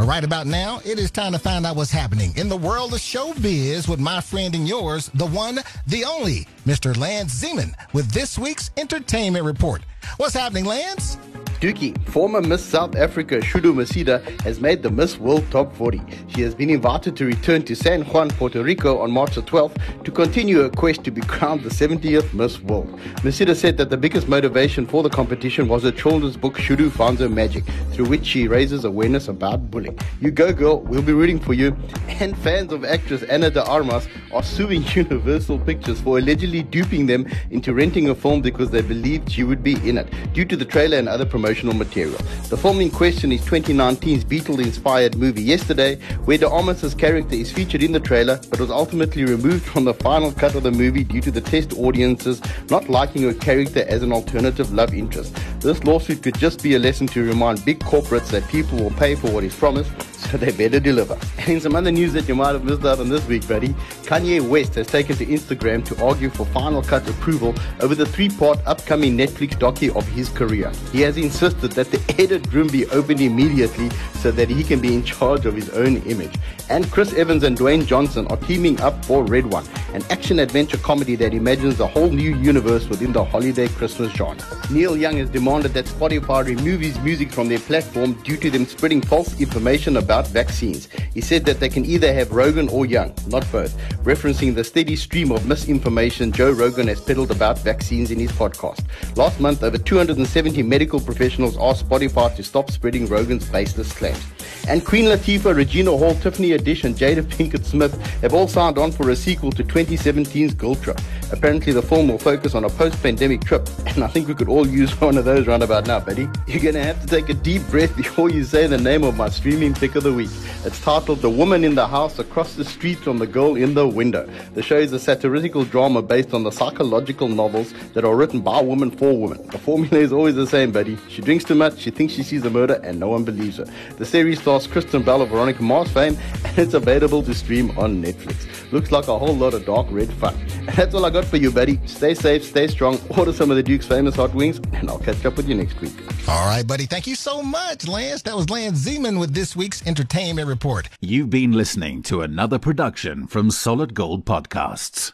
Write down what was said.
But right about now, it is time to find out what's happening in the world of showbiz with my friend and yours, the one, the only, Mr. Lance Zeman, with this week's entertainment report. What's happening, Lance? Dookie, former Miss South Africa Shudu Musida, has made the Miss World Top 40. She has been invited to return to San Juan, Puerto Rico on March the 12th to continue her quest to be crowned the 70th Miss World. Musida said that the biggest motivation for the competition was her children's book Shudu Finds Her Magic, through which she raises awareness about bullying. You go girl, we'll be rooting for you. And fans of actress Ana de Armas are suing Universal Pictures for allegedly duping them into renting a film because they believed she would be in it, due to the trailer and other promotions promotional material. The film in question is 2019's Beatle-inspired movie Yesterday, where De Armas's character is featured in the trailer, but was ultimately removed from the final cut of the movie due to the test audiences not liking her character as an alternative love interest. This lawsuit could just be a lesson to remind big corporates that people will pay for what is promised, they better deliver. And in some other news that you might have missed out on this week, buddy, Kanye West has taken to Instagram to argue for final cut approval over the three-part upcoming Netflix docu of his career. He has insisted that the edit room be opened immediately so that he can be in charge of his own image. And Chris Evans and Dwayne Johnson are teaming up for Red One, an action-adventure comedy that imagines a whole new universe within the holiday Christmas genre. Neil Young has demanded that Spotify remove his music from their platform due to them spreading false information about vaccines. He said that they can either have Rogan or Young, not both, referencing the steady stream of misinformation Joe Rogan has peddled about vaccines in his podcast. Last month, over 270 medical professionals asked Spotify to stop spreading Rogan's baseless claims. And Queen Latifah, Regina Hall, Tiffany Haddish, and Jada Pinkett Smith have all signed on for a sequel to 2017's Girls Trip. Apparently, the film will focus on a post-pandemic trip, and I think we could all use one of those right about now, buddy. You're gonna have to take a deep breath before you say the name of my streaming pick of the week. It's titled The Woman in the House Across the Street from the Girl in the Window. The show is a satirical drama based on the psychological novels that are written by women for women. The formula is always the same, buddy. She drinks too much, she thinks she sees a murder, and no one believes her. The series stars Kristen Bell of Veronica Mars fame, and it's available to stream on Netflix. Looks like a whole lot of dark red fun. And that's all I got for you, buddy. Stay safe, stay strong, order some of the Duke's famous hot wings, and I'll catch up with you next week. All right, buddy. Thank you so much, Lance. That was Lance Zeman with this week's Entertainment Report. You've been listening to another production from Solid Gold Podcasts.